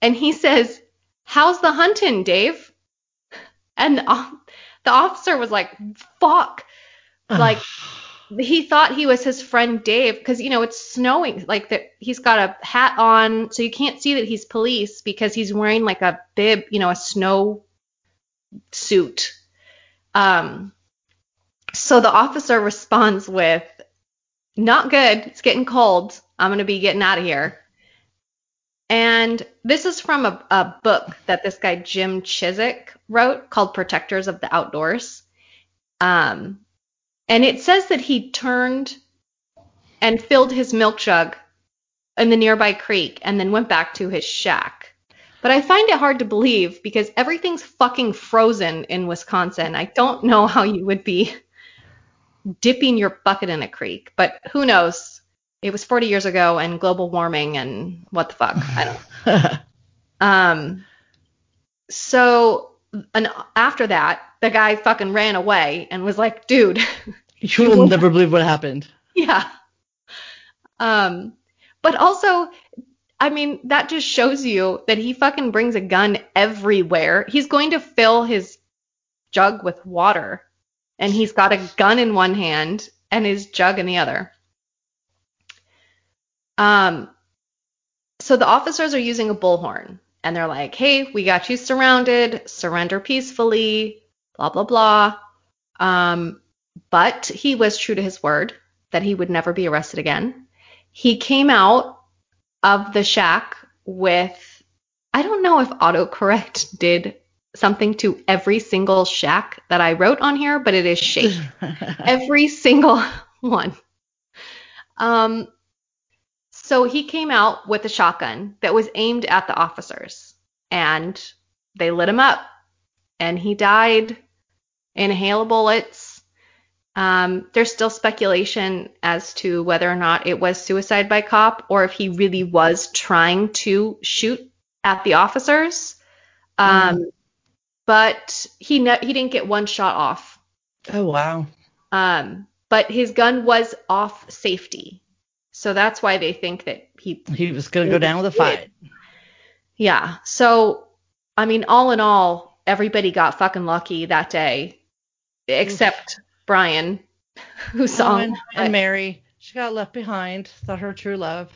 And he says, How's the hunting, Dave? And o- the officer was like, Fuck. Like, he thought he was his friend Dave because you know it's snowing like that he's got a hat on so you can't see that he's police because he's wearing like a bib you know a snow suit. Um so the officer responds with not good. It's getting cold. I'm going to be getting out of here and this is from a, a book that this guy jim chizek wrote called protectors of the outdoors um and it says that he turned and filled his milk jug in the nearby creek and then went back to his shack. But I find it hard to believe because everything's fucking frozen in Wisconsin. I don't know how you would be dipping your bucket in a creek, but who knows? It was 40 years ago and global warming and what the fuck. I don't um, so and after that, the guy fucking ran away and was like, dude, you will never believe what happened. yeah. Um, but also, I mean, that just shows you that he fucking brings a gun everywhere. He's going to fill his jug with water, and he's got a gun in one hand and his jug in the other. Um, so the officers are using a bullhorn, and they're like, "Hey, we got you surrounded. Surrender peacefully." Blah blah blah. Um, but he was true to his word that he would never be arrested again. He came out of the shack with, I don't know if autocorrect did something to every single shack that I wrote on here, but it is shake. every single one. Um, so he came out with a shotgun that was aimed at the officers, and they lit him up, and he died in a hail of bullets. Um, there's still speculation as to whether or not it was suicide by cop or if he really was trying to shoot at the officers. Um, But he ne- he didn't get one shot off. oh wow. Um, but his gun was off safety, so that's why they think that he He was gonna go down with a fight. Yeah. So, I mean, all in all, everybody got fucking lucky that day, except Brian, who saw him. and Mary, she got left behind. Thought her true love.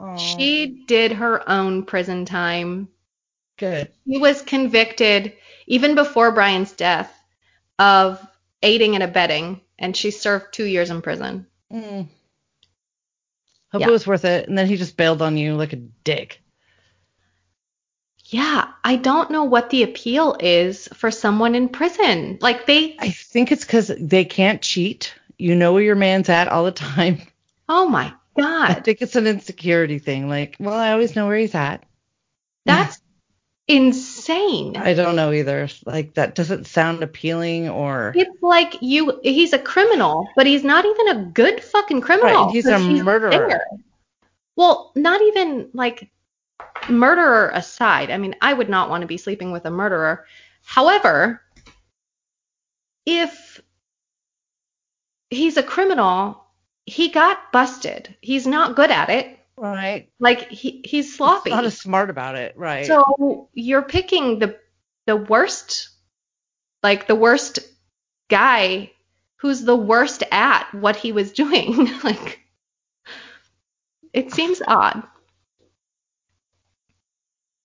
Oh, She did her own prison time. good. He was convicted even before Brian's death of aiding and abetting, and she served two years in prison. Mm. Hope Yeah. it was worth it. And then he just bailed on you like a dick. Yeah, I don't know what the appeal is for someone in prison. Like they, I think it's because they can't cheat. You know where your man's at all the time. oh my god. I think it's an insecurity thing. Like, well, I always know where he's at. that's insane. I don't know either. Like, that doesn't sound appealing or. It's like you he's a criminal, but he's not even a good fucking criminal. Right, he's a murderer. there. Well, not even like murderer aside. I mean, I would not want to be sleeping with a murderer. However, if he's a criminal, he got busted. He's not good at it. Right. Like he he's sloppy. Not as smart about it. Right. So you're picking the the worst, like the worst guy who's the worst at what he was doing. like it seems odd.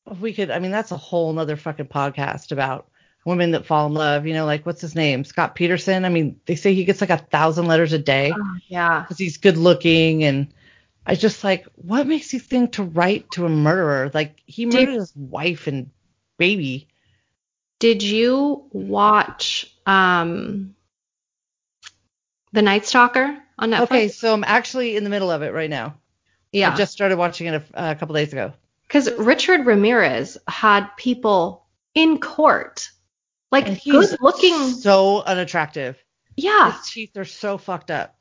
If we could, I mean, that's a whole nother fucking podcast about women that fall in love. You know, like, what's his name? Scott Peterson. I mean, they say he gets like a thousand letters a day oh, Yeah. because he's good looking. And I just like, what makes you think to write to a murderer? Like, he Did- murdered his wife and baby. Did you watch um The Night Stalker on Netflix? Okay, so I'm actually in the middle of it right now. Yeah. I just started watching it a, a couple days ago. Because Richard Ramirez had people in court, Like he's good looking. So unattractive. Yeah. His teeth are so fucked up.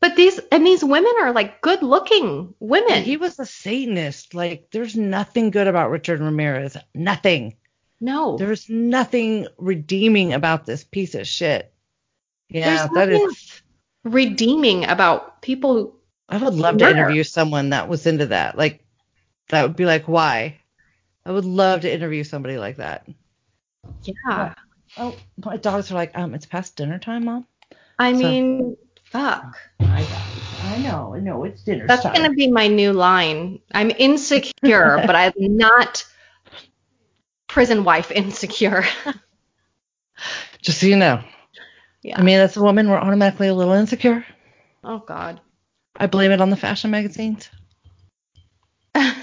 But these and these women are like good looking women. He was a Satanist. Like, there's nothing good about Richard Ramirez. Nothing. no. There's nothing redeeming about this piece of shit. Yeah, There's that redeeming about people who I would love to interview someone that was into that. Like, that would be like, why? I would love to interview somebody like that. yeah. Oh, my dogs are like, um, it's past dinner time, mom. I So- mean, fuck. I, I know, I know, it's dinner That's gonna be my new line. I'm insecure, but I'm not prison wife insecure. Just so you know. yeah. I mean, as a woman, we're automatically a little insecure. oh God. I blame it on the fashion magazines.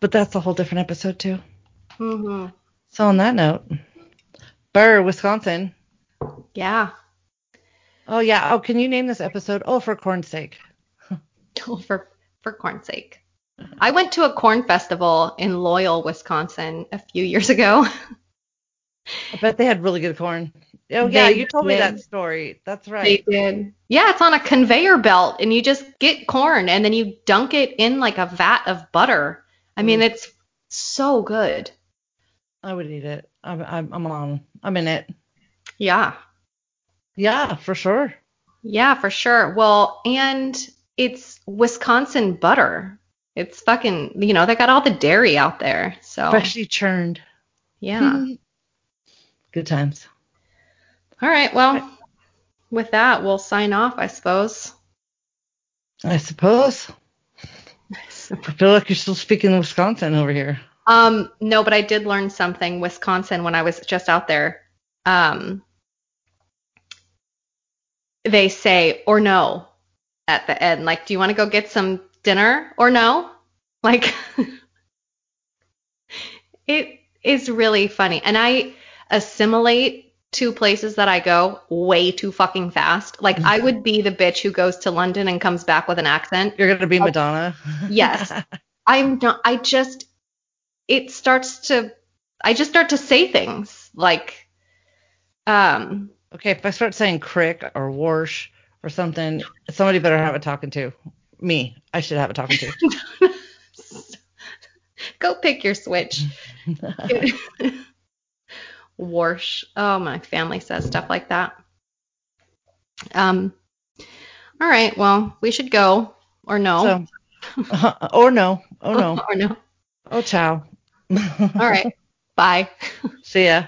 But that's a whole different episode, too. Mm-hmm. So, on that note, Burr, Wisconsin. Yeah. Oh, yeah. Oh, can you name this episode? Oh, for corn's sake. Oh, for for corn's sake. I went to a corn festival in Loyal, Wisconsin a few years ago. I bet they had really good corn. Oh, yeah. They You told me that story. That's right. They did. Yeah, it's on a conveyor belt and you just get corn and then you dunk it in like a vat of butter. I mean, Mm. it's so good. I would eat it. I'm, I'm, I'm on. I'm in it. Yeah. Yeah, for sure. Yeah, for sure. Well, and it's Wisconsin butter. It's fucking, you know, they got all the dairy out there. So, Freshly churned. yeah. Good times. All right. Well, with that, we'll sign off, I suppose. I suppose. I feel like you're still speaking Wisconsin over here. Um, no, but I did learn something Wisconsin when I was just out there. Um, they say or no at the end. Like, do you want to go get some dinner or no? Like, it is really funny. And I assimilate to places that I go way too fucking fast. Like, I would be the bitch who goes to London and comes back with an accent. You're gonna be Madonna. Yes. I'm not, I just, it starts to, I just start to say things like, um, okay, if I start saying crick or warsh or something, somebody better have it talking to. Me. I should have it talking to. go pick your switch. Warsh. Oh, my family says stuff like that. Um, all right. Well, we should go or no. So, or no. Oh no. or no. Oh ciao. All right. Bye. See ya.